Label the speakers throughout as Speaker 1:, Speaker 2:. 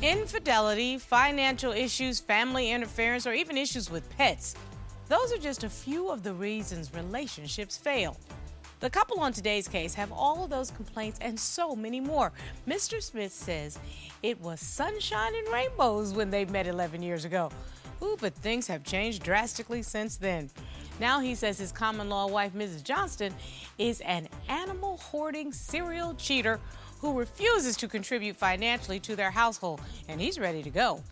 Speaker 1: Infidelity, financial issues, family interference, or even issues with pets. Those are just a few of the reasons relationships fail. The couple on today's case have all of those complaints and so many more. Mr. Smith says it was sunshine and rainbows when they met 11 years ago. Ooh, but things have changed drastically since then. Now he says his common law wife, Mrs. Johnston, is an animal hoarding serial cheater who refuses to contribute financially to their household, and he's ready to go.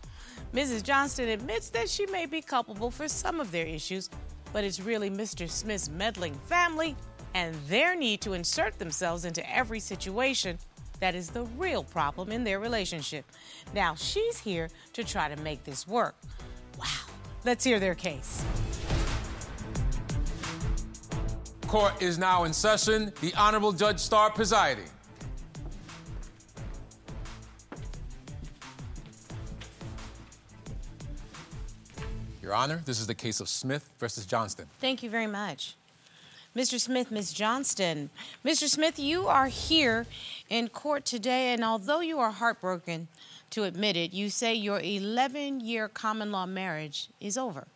Speaker 1: Mrs. Johnston admits that she may be culpable for some of their issues, but it's really Mr. Smith's meddling family and their need to insert themselves into every situation that is the real problem in their relationship. Now, she's here to try to make this work. Wow. Let's hear their case.
Speaker 2: Court is now in session. The Honorable Judge Star presiding. Honor, this is the case of Smith versus Johnston.
Speaker 1: Thank you very much. Mr. Smith, Ms. Johnston. Mr. Smith, you are here in court today, and although you are heartbroken to admit it, you say your 11 year common law marriage is over.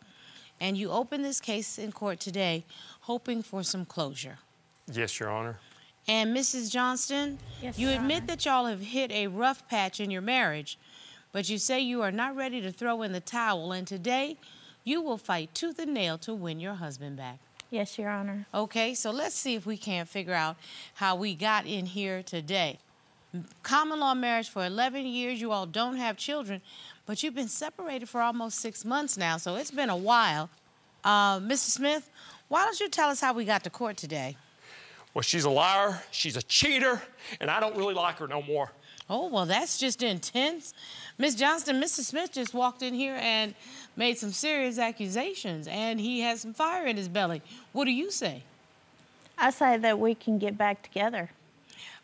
Speaker 1: And you open this case in court today hoping for some closure.
Speaker 3: Yes, Your Honor.
Speaker 1: And Mrs. Johnston,
Speaker 4: Yes,
Speaker 1: you
Speaker 4: Your
Speaker 1: admit
Speaker 4: Honor.
Speaker 1: that y'all have hit a rough patch in your marriage, but you say you are not ready to throw in the towel, and today you will fight tooth and nail to win your husband back.
Speaker 4: Yes, Your Honor.
Speaker 1: Okay, so let's see if we can't figure out how we got in here today. Common law marriage for 11 years, you all don't have children, but you've been separated for almost six months now, so it's been a while. Uh, Mr. Smith, why don't you tell us how we got to court today?
Speaker 3: Well, she's a liar, she's a cheater, and I don't really like her no more.
Speaker 1: Oh, well, that's just intense. Miss Johnston, Mr. Smith just walked in here and made some serious accusations, and he has some fire in his belly. What do you say?
Speaker 4: I say that we can get back together.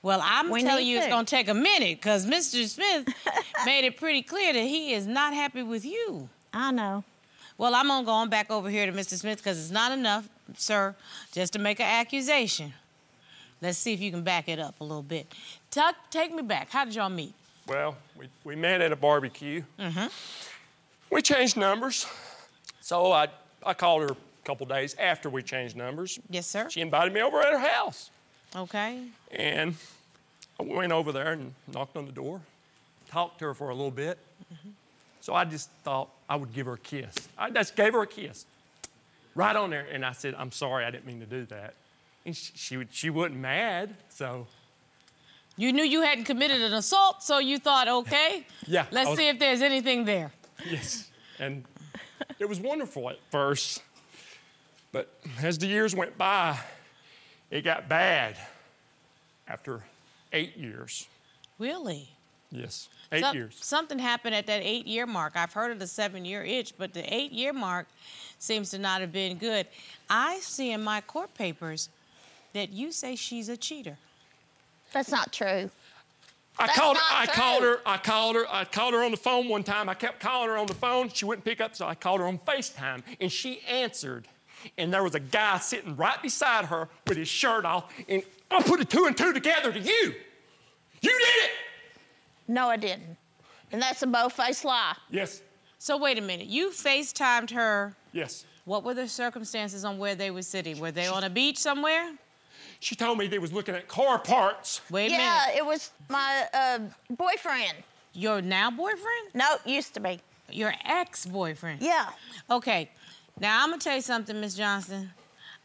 Speaker 1: Well, I'm
Speaker 4: We
Speaker 1: telling you, it's going to take a minute because Mr. Smith made it pretty clear that he is not happy with you.
Speaker 4: I know.
Speaker 1: Well, I'm going to go on back over here to Mr. Smith because it's not enough, sir, just to make an accusation. Let's see if you can back it up a little bit. Tuck, take me back. How did y'all meet?
Speaker 3: Well, we, we met at a barbecue. Mm-hmm. We changed numbers. So I, I called her a couple days after we changed numbers.
Speaker 1: Yes, sir.
Speaker 3: She invited me over at her house.
Speaker 1: Okay.
Speaker 3: And I went over there and knocked on the door, talked to her for a little bit. Mm-hmm. So I just thought I would give her a kiss. I just gave her a kiss right on there. And I said, I'm sorry, I didn't mean to do that. And she, she, would- she wasn't mad. So
Speaker 1: You knew you hadn't committed an assault, so you thought, okay,
Speaker 3: Yeah,
Speaker 1: let's
Speaker 3: was-
Speaker 1: see if there's anything there.
Speaker 3: Yes. And it was wonderful at first. But as the years went by, it got bad after eight years.
Speaker 1: Really?
Speaker 3: Yes, eight
Speaker 1: Some-
Speaker 3: years.
Speaker 1: Something happened at that eight year mark. I've heard of the seven year itch, but the eight year mark seems to not have been good. I see in my court papers that you say she's a cheater.
Speaker 4: That's not true.
Speaker 3: I
Speaker 4: That's
Speaker 3: called
Speaker 4: Her,
Speaker 3: I
Speaker 4: true.
Speaker 3: called her, I called her, I called her on the phone one time. I kept calling her on the phone. She wouldn't pick up, so I called her on FaceTime and she answered. And there was a guy sitting right beside her with his shirt off, and I put the two and two together to you. You did it!
Speaker 4: No, I didn't. And that's a bow-faced lie.
Speaker 3: Yes,
Speaker 1: So, wait a minute. You FaceTimed her.
Speaker 3: yes.
Speaker 1: What were the circumstances on where they were sitting? Were they on a beach somewhere?
Speaker 3: She told me they was looking at car parts.
Speaker 1: Wait a
Speaker 4: yeah,
Speaker 1: minute.
Speaker 4: it was my uh, boyfriend.
Speaker 1: Your now boyfriend?
Speaker 4: No, used to be.
Speaker 1: Your ex boyfriend?
Speaker 4: Yeah.
Speaker 1: Okay. Now, I'm going to tell you something, Miss Johnston.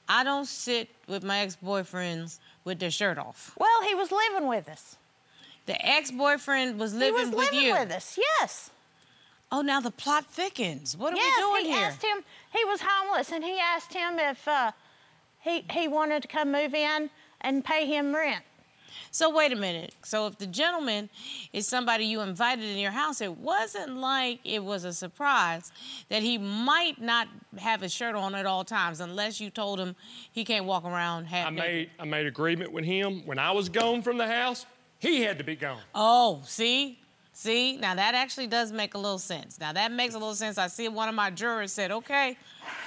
Speaker 1: I don't sit with my ex boyfriends with their shirt off.
Speaker 4: Well, he was living with us.
Speaker 1: The ex boyfriend was living with you?
Speaker 4: he was living
Speaker 1: you.
Speaker 4: with us. Yes.
Speaker 1: Oh, now the plot thickens. What are
Speaker 4: yes.
Speaker 1: we doing
Speaker 4: he
Speaker 1: here?
Speaker 4: asked him. He was homeless, and he asked him if uh, he he wanted to come move in and pay him rent.
Speaker 1: So wait a minute. So if the gentleman is somebody you invited in your house, it wasn't like it was a surprise that he might not have his shirt on at all times unless you told him he can't walk around half
Speaker 3: I
Speaker 1: naked.
Speaker 3: made I made agreement with him. When I was gone from the house, he had to be gone.
Speaker 1: Oh, see? See? Now that actually does make a little sense. Now that makes a little sense. I see one of my jurors said, okay,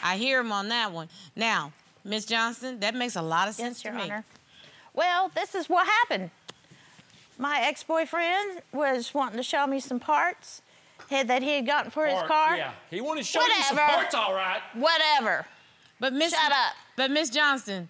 Speaker 1: I hear him on that one. Now, Miss Johnston, that makes a lot of sense
Speaker 4: Yes, Your
Speaker 1: to me.
Speaker 4: Honor. Well, this is what happened. my ex-boyfriend was wanting to show me some parts that he had gotten for his car.
Speaker 3: Yeah, he wanted to show me some parts, all right.
Speaker 4: Whatever.
Speaker 1: But Miss
Speaker 4: Shut up.
Speaker 1: But Miss Johnston,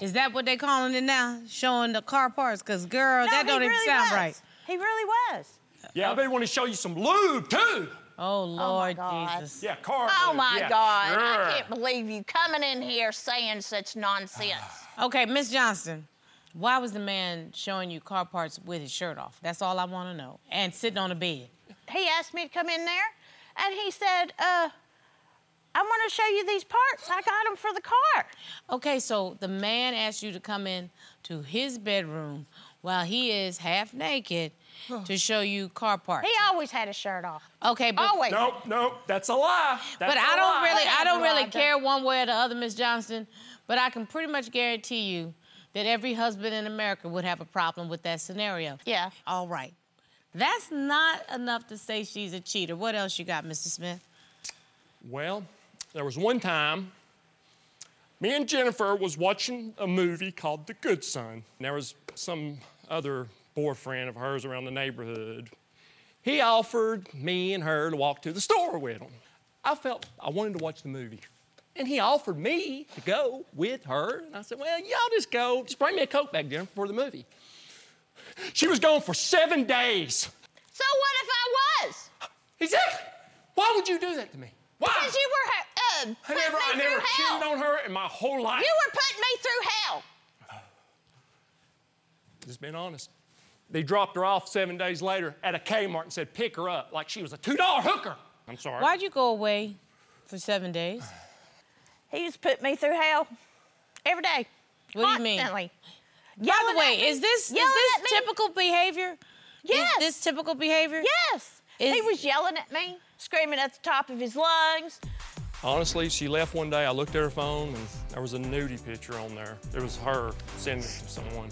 Speaker 1: is that what they calling it now? Showing the car parts? Cause girl,
Speaker 4: No,
Speaker 1: that don't even sound
Speaker 4: was.
Speaker 1: right.
Speaker 4: He really was.
Speaker 3: Yeah, I bet he wanted to show you some lube too.
Speaker 1: Oh Lord
Speaker 4: God.
Speaker 1: Jesus.
Speaker 3: Yeah, car.
Speaker 4: Oh
Speaker 3: lube,
Speaker 4: my
Speaker 3: yeah.
Speaker 4: God!
Speaker 3: Sure.
Speaker 4: I can't believe you coming in here saying such nonsense.
Speaker 1: Okay, Miss Johnston, why was the man showing you car parts with his shirt off? That's all I want to know. And sitting on a bed.
Speaker 4: he asked me to come in there, and he said, uh, "I want to show you these parts. I got them for the car."
Speaker 1: Okay, so the man asked you to come in to his bedroom while he is half naked to show you car parts.
Speaker 4: He always had his shirt off.
Speaker 1: Okay, but
Speaker 4: Always.
Speaker 3: Nope, nope, that's a lie. That's
Speaker 1: but
Speaker 3: a
Speaker 1: I don't
Speaker 3: lie.
Speaker 1: really I don't really care one way or the other, Miss Johnston. But I can pretty much guarantee you that every husband in America would have a problem with that scenario.
Speaker 4: Yeah.
Speaker 1: All right. That's not enough to say she's a cheater. What else you got, Mr. Smith?
Speaker 3: Well, there was one time me and Jennifer was watching a movie called The Good Son. There was some other boyfriend of hers around the neighborhood. He offered me and her to walk to the store with him. I felt I wanted to watch the movie. And he offered me to go with her. And I said, Well, y'all just go. Just bring me a Coke back, Jennifer, for the movie. She was gone for seven days.
Speaker 4: So what if I was?
Speaker 3: Exactly. Why would you do that to me? Why?
Speaker 4: Because you were uh,
Speaker 3: I
Speaker 4: putting
Speaker 3: never,
Speaker 4: me
Speaker 3: I never
Speaker 4: through hell.
Speaker 3: cheated on her in my whole life.
Speaker 4: You were putting me through hell.
Speaker 3: Just being honest. They dropped her off seven days later at a Kmart and said, pick her up like she was a $2 hooker. I'm sorry.
Speaker 1: Why'd you go away for seven days?
Speaker 4: He just put me through hell every day.
Speaker 1: What do you mean?
Speaker 4: Constantly.
Speaker 1: By
Speaker 4: Yelling
Speaker 1: the way, is this is this typical behavior?
Speaker 4: Yes.
Speaker 1: Is this typical behavior?
Speaker 4: Yes. he was yelling at me, screaming at the top of his lungs.
Speaker 3: Honestly, she left one day. I looked at her phone and there was a nudie picture on there. It was her sending it to someone.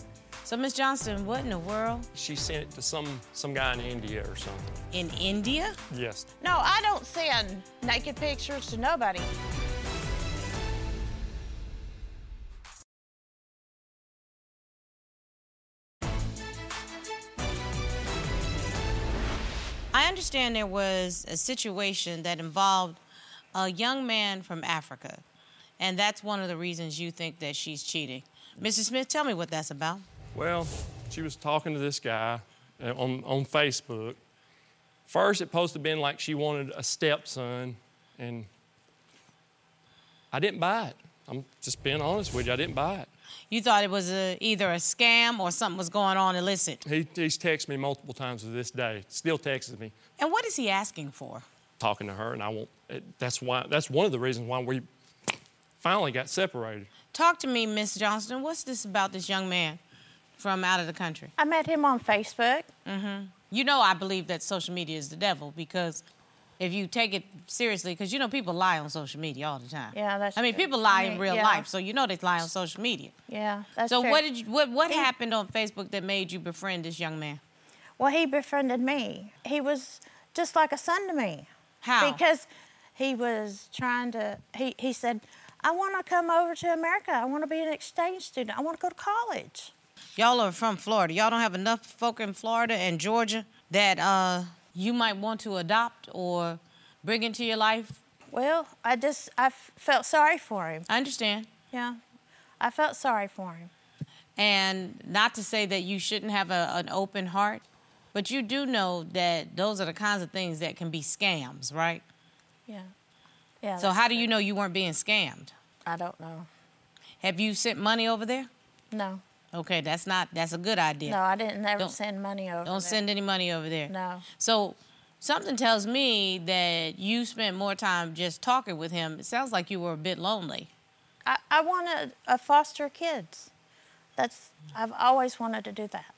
Speaker 1: So, Miss Johnston, what in the world?
Speaker 3: She sent it to some, some guy in India or something.
Speaker 1: In India?
Speaker 3: Yes.
Speaker 4: No, I don't send naked pictures to nobody.
Speaker 1: I understand there was a situation that involved a young man from Africa, and that's one of the reasons you think that she's cheating. Mrs. Smith, tell me what that's about.
Speaker 3: Well, she was talking to this guy uh, on, on Facebook. First, it supposed to been like she wanted a stepson, and I didn't buy it. I'm just being honest with you. I didn't buy it.
Speaker 1: You thought it was a, either a scam or something was going on illicit.
Speaker 3: He, he's texted me multiple times to this day. Still texts me,
Speaker 1: And what is he asking for?
Speaker 3: talking to her, and I won't. It, that's why. That's one of the reasons why we finally got separated.
Speaker 1: Talk to me, Miss Johnston. What's this about this young man from out of the country?
Speaker 4: I met him on Facebook. Mm-hmm.
Speaker 1: You know, I believe that social media is the devil because if you take it seriously, because you know people lie on social media all the time.
Speaker 4: Yeah, that's
Speaker 1: I mean,
Speaker 4: true.
Speaker 1: people lie
Speaker 4: I
Speaker 1: in real
Speaker 4: yeah.
Speaker 1: life, so you know they lie on social media.
Speaker 4: Yeah, that's
Speaker 1: So
Speaker 4: true.
Speaker 1: what did you, what what
Speaker 4: He-
Speaker 1: happened on Facebook that made you befriend this young man?
Speaker 4: Well, he befriended me. He was just like a son to me.
Speaker 1: How?
Speaker 4: Because he was trying to, he, he said, I want to come over to America. I want to be an exchange student. I want to go to college.
Speaker 1: Y'all are from Florida. Y'all don't have enough folk in Florida and Georgia that uh, you might want to adopt or bring into your life.
Speaker 4: Well, I just, I f- felt sorry for him.
Speaker 1: I understand.
Speaker 4: Yeah. I felt sorry for him.
Speaker 1: And not to say that you shouldn't have a, an open heart, but you do know that those are the kinds of things that can be scams, right?
Speaker 4: Yeah. Yeah.
Speaker 1: So how do you know you weren't being scammed?
Speaker 4: I don't know.
Speaker 1: Have you sent money over there?
Speaker 4: No.
Speaker 1: Okay, that's not that's a good idea.
Speaker 4: No, I didn't ever
Speaker 1: Don't-
Speaker 4: send money over.
Speaker 1: Don't
Speaker 4: there.
Speaker 1: send any money over there.
Speaker 4: No.
Speaker 1: So something tells me that you spent more time just talking with him. It sounds like you were a bit lonely.
Speaker 4: I, I wanted to uh, foster kids. That's, I've always wanted to do that.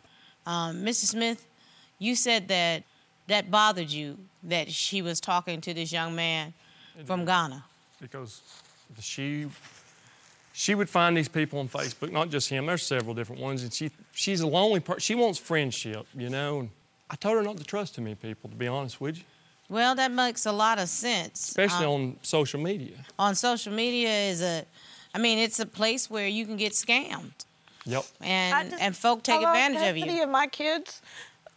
Speaker 1: Um, Mrs. Smith, you said that that bothered you that she was talking to this young man from Ghana.
Speaker 3: because she she would find these people on Facebook, not just him. There's several different ones, and she she's a lonely person. She wants friendship, you know. And I told her not to trust too many people, to be honest with you,
Speaker 1: Well, that makes a lot of sense.
Speaker 3: especially
Speaker 1: Um,
Speaker 3: on social media.
Speaker 1: on social media is a, I mean, it's a place where you can get scammed.
Speaker 3: Yep.
Speaker 1: And
Speaker 4: just-
Speaker 1: and folk take
Speaker 4: I lost
Speaker 1: advantage of
Speaker 4: custody
Speaker 1: you.
Speaker 4: of my kids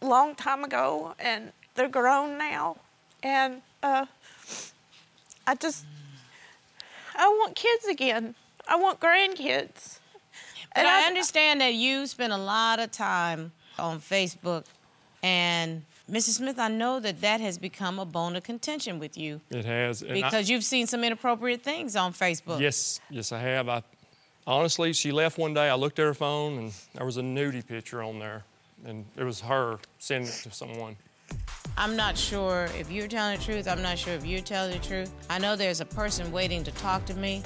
Speaker 4: a long time ago, and they're grown now. And uh, I just, I want kids again. I want grandkids.
Speaker 1: But
Speaker 4: And
Speaker 1: I
Speaker 4: I-
Speaker 1: understand that you spend a lot of time on Facebook, and Mrs. Smith, I know that that has become a bone of contention with you
Speaker 3: It has. and I-
Speaker 1: because you've seen some inappropriate things on Facebook.
Speaker 3: Yes, yes, I have. I honestly, she left one day. I looked at her phone, and there was a nudie picture on there, and it was her sending it to someone.
Speaker 1: I'm not sure if you're telling the truth. I'm not sure if you're telling the truth. I know there's a person waiting to talk to me.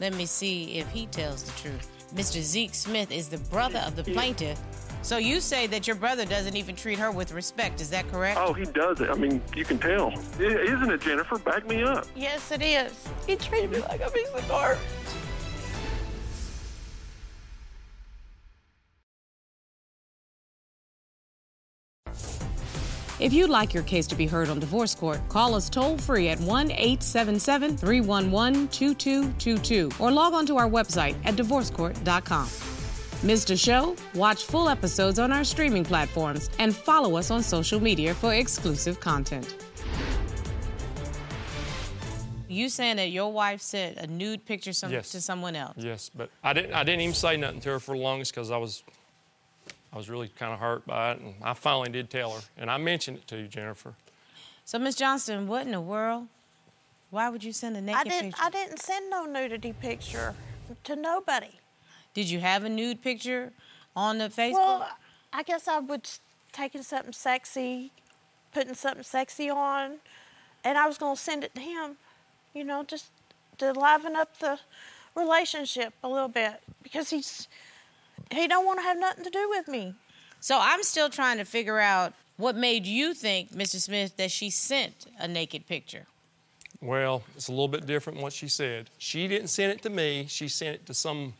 Speaker 1: Let me see if he tells the truth. Mr. Zeke Smith is the brother of the plaintiff. So you say that your brother doesn't even treat her with respect. Is that correct?
Speaker 5: Oh, he does it. I mean, you can tell. Isn't it, Jennifer? Back me up.
Speaker 4: Yes, it is. He treated me like a piece of garbage.
Speaker 1: If you'd like your case to be heard on divorce court, call us toll free at 1 877 311 2222 or log on to our website at divorcecourt.com. Missed a show? Watch full episodes on our streaming platforms and follow us on social media for exclusive content. You saying that your wife sent a nude picture some,
Speaker 3: Yes.
Speaker 1: to someone else?
Speaker 3: Yes, but I didn't. I didn't even say nothing to her for the longest because I was, I was really kind of hurt by it, and I finally did tell her, and I mentioned it to you, Jennifer.
Speaker 1: So, Miss Johnston, what in the world? Why would you send a naked
Speaker 4: I didn't.
Speaker 1: picture?
Speaker 4: I didn't send no nudity picture to nobody.
Speaker 1: Did you have a nude picture on the Facebook?
Speaker 4: Well, I guess I was taking something sexy, putting something sexy on, and I was gonna send it to him. You know, just to liven up the relationship a little bit because he's he don't want to have nothing to do with me.
Speaker 1: So I'm still trying to figure out what made you think, Mr. Smith, that she sent a naked picture.
Speaker 3: Well, it's a little bit different than what she said. She didn't send it to me. She sent it to some,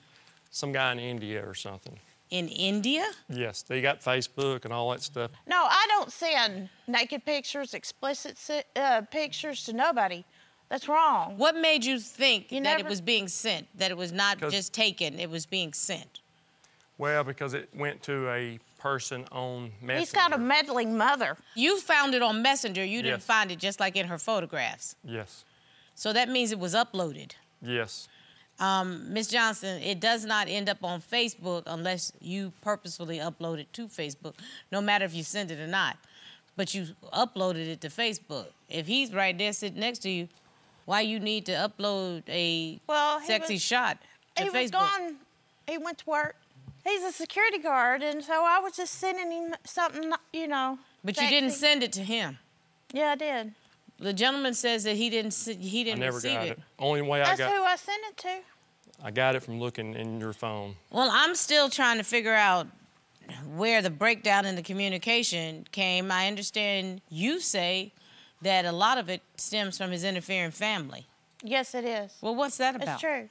Speaker 3: some guy in India or something.
Speaker 1: In India?
Speaker 3: Yes, they got Facebook and all that stuff.
Speaker 4: No, I don't send naked pictures, explicit uh, pictures to nobody. That's wrong.
Speaker 1: What made you think
Speaker 4: You
Speaker 1: that it was being sent, that it was not just taken, it was being sent?
Speaker 3: Well, because it went to a person on Messenger.
Speaker 4: He's got a meddling mother.
Speaker 1: You found it on Messenger, you didn't
Speaker 3: Yes.
Speaker 1: find it just like in her photographs.
Speaker 3: Yes,
Speaker 1: So that means it was uploaded.
Speaker 3: yes.
Speaker 1: Um, Ms. Johnston, it does not end up on Facebook unless you purposefully upload it to Facebook, no matter if you send it or not. But you uploaded it to Facebook. If he's right there sitting next to you, why you need to upload a
Speaker 4: Well,
Speaker 1: sexy
Speaker 4: was-
Speaker 1: shot to
Speaker 4: he
Speaker 1: Facebook?
Speaker 4: was gone. He went to work. He's a security guard, and so I was just sending him something, you know.
Speaker 1: But you didn't
Speaker 4: sexy.
Speaker 1: send it to him.
Speaker 4: Yeah, I did.
Speaker 1: The gentleman says that he didn't s- he didn't
Speaker 3: never
Speaker 1: receive
Speaker 3: got
Speaker 1: it.
Speaker 3: it. Only way I
Speaker 4: That's
Speaker 3: got
Speaker 4: who I sent it to.
Speaker 3: I got it from looking in your phone.
Speaker 1: Well, I'm still trying to figure out where the breakdown in the communication came. I understand you say that a lot of it stems from his interfering family.
Speaker 4: Yes, it is.
Speaker 1: Well, what's that about?
Speaker 4: It's true.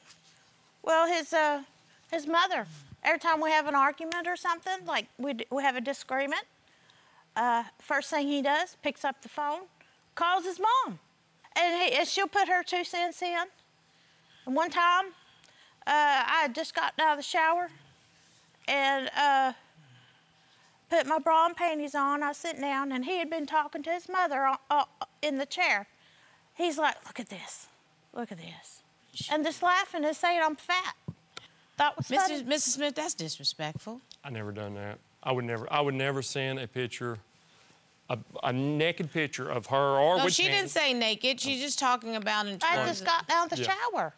Speaker 4: Well, his uh, his mother. Every time we have an argument or something, like we d- we have a disagreement, uh, first thing he does, picks up the phone, calls his mom, and, he, and she'll put her two cents in. And one time, uh, I had just gotten out of the shower, and uh, put my bra and panties on. I was sitting down, and he had been talking to his mother uh, uh, in the chair. He's like, "Look at this, look at this," and just laughing and saying I'm fat. That was funny.
Speaker 1: Mr. Mrs. Smith, that's disrespectful.
Speaker 3: I never done that. I would never. I would never send a picture, a, a naked picture of her or
Speaker 1: No,
Speaker 3: with
Speaker 1: she didn't say naked. She's just talking about in
Speaker 4: I just got out of the
Speaker 3: Yeah.
Speaker 4: shower.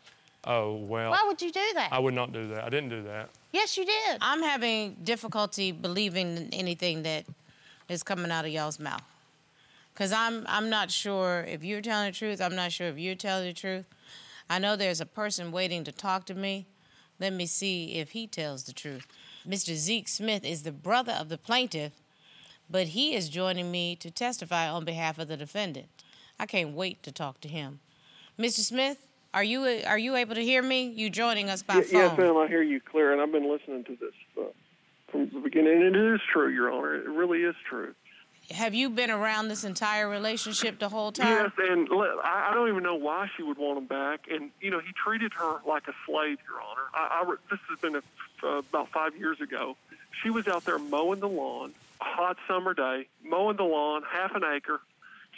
Speaker 3: Oh well.
Speaker 4: Why would you do that?
Speaker 3: I would not do that. I didn't do that.
Speaker 4: yes, you did.
Speaker 1: I'm having difficulty believing anything that is coming out of y'all's mouth. Cause I'm I'm not sure if you're telling the truth. I'm not sure if you're telling the truth. I know there's a person waiting to talk to me. Let me see if he tells the truth. Mr. Zeke Smith is the brother of the plaintiff, but he is joining me to testify on behalf of the defendant. I can't wait to talk to him. Mr. Smith, are you are you able to hear me? You joining us by phone?
Speaker 5: yes, ma'am. I hear you clear, and I've been listening to this uh, from the beginning. And it is true, Your Honor. It really is true.
Speaker 1: Have you been around this entire relationship the whole time?
Speaker 5: Yes, and I I don't even know why she would want him back. And you know, he treated her like a slave, Your Honor. I, I this has been a, uh, about five years ago. She was out there mowing the lawn, a hot summer day, mowing the lawn, half an acre.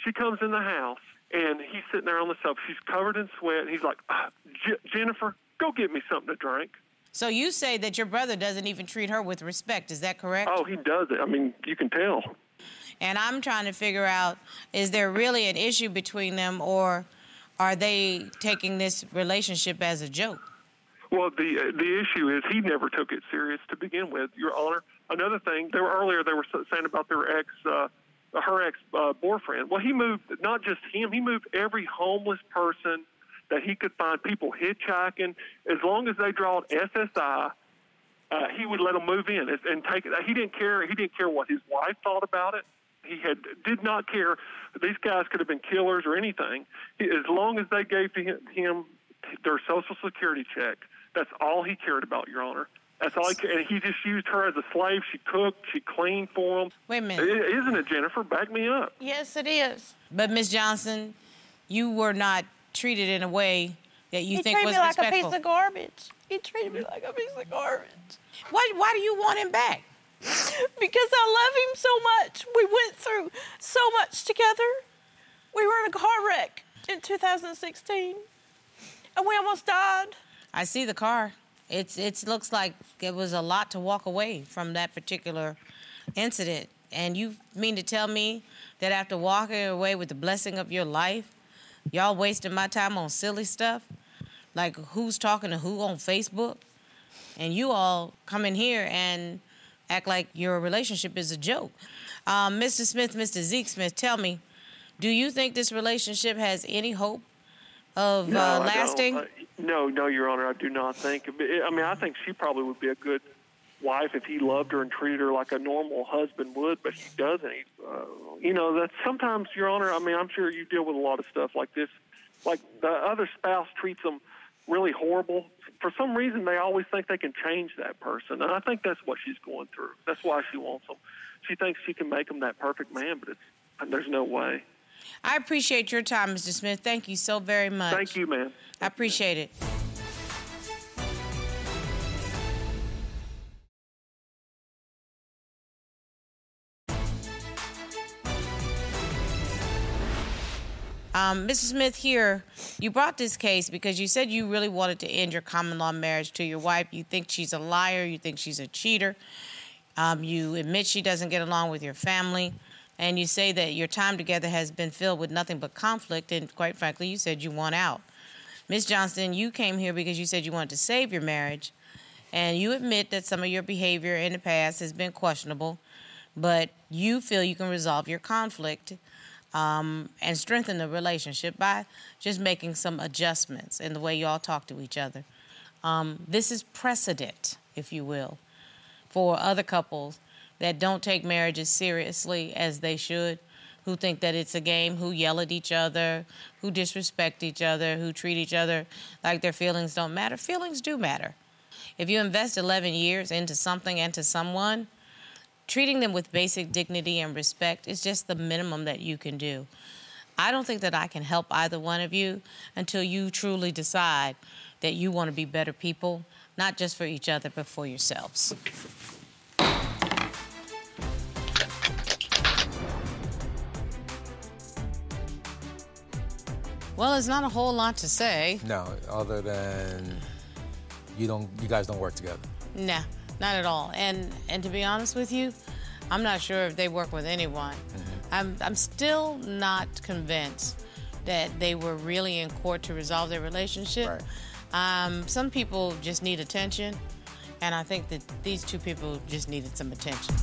Speaker 5: She comes in the house, and he's sitting there on the sofa. She's covered in sweat, and he's like, ah, J- "Jennifer, go get me something to drink."
Speaker 1: So you say that your brother doesn't even treat her with respect. Is that correct?
Speaker 5: Oh, he does it. I mean, you can tell.
Speaker 1: And I'm trying to figure out is there really an issue between them or are they taking this relationship as a joke?
Speaker 5: Well, the uh, the issue is he never took it serious to begin with, Your Honor. Another thing, they were earlier they were saying about their ex, uh, her ex uh, boyfriend. Well, he moved not just him, he moved every homeless person that he could find. People hitchhiking, as long as they drawed SSI, uh, he would let them move in and, and take it. He didn't care. He didn't care what his wife thought about it. He had did not care. These guys could have been killers or anything. He, as long as they gave to him, him their social security check, that's all he cared about, Your Honor. That's all he cared. And he just used her as a slave. She cooked. She cleaned for him.
Speaker 1: Wait a minute.
Speaker 5: I- Isn't it, Jennifer? Back me up.
Speaker 4: Yes, it is.
Speaker 1: But Miss Johnston, you were not treated in a way that you think. was respectful.
Speaker 4: he
Speaker 1: think
Speaker 4: treated me like a piece of garbage. He treated me like a piece of garbage.
Speaker 1: why, why do you want him back?
Speaker 4: Because I love him so much. We went through so much together. We were in a car wreck in 2016, and we almost died.
Speaker 1: I see the car. It's it looks like it was a lot to walk away from that particular incident. And you mean to tell me that after walking away with the blessing of your life, y'all wasting my time on silly stuff? Like who's talking to who on Facebook? And you all come in here and act like your relationship is a joke. Um, Mr. Smith, Mr. Zeke Smith, tell me, do you think this relationship has any hope of
Speaker 5: No,
Speaker 1: uh, lasting?
Speaker 5: Uh, no, no, Your Honor, I do not think. I mean, I think she probably would be a good wife if he loved her and treated her like a normal husband would, but he doesn't. He, uh, you know, that's sometimes, Your Honor. I mean, I'm sure you deal with a lot of stuff like this. Like the other spouse treats them really horrible. For some reason, they always think they can change that person, and I think that's what she's going through. That's why she wants him. She thinks she can make him that perfect man, but it's, there's no way.
Speaker 1: I appreciate your time, Mr. Smith. Thank you so very much.
Speaker 5: Thank you, man.
Speaker 1: I appreciate it. Um, Mr. Smith, here, you brought this case because you said you really wanted to end your common law marriage to your wife. You think she's a liar, you think she's a cheater. Um, you admit she doesn't get along with your family, and you say that your time together has been filled with nothing but conflict, and quite frankly, you said you want out. Ms. Johnston, you came here because you said you wanted to save your marriage, and you admit that some of your behavior in the past has been questionable, but you feel you can resolve your conflict um, and strengthen the relationship by just making some adjustments in the way y'all talk to each other. Um, this is precedent, if you will, for other couples that don't take marriages seriously as they should, who think that it's a game, who yell at each other, who disrespect each other, who treat each other like their feelings don't matter. Feelings do matter. If you invest 11 years into something and to someone, treating them with basic dignity and respect is just the minimum that you can do. I don't think that I can help either one of you until you truly decide that you want to be better people, not just for each other, but for yourselves. Well, there's not a whole lot to say.
Speaker 2: No, other than you don't, you guys don't work together.
Speaker 1: Nah, not at all. And and to be honest with you, I'm not sure if they work with anyone. I'm I'm still not convinced that they were really in court to resolve their relationship.
Speaker 2: Right.
Speaker 1: Um, some people just need attention, and I think that these two people just needed some attention.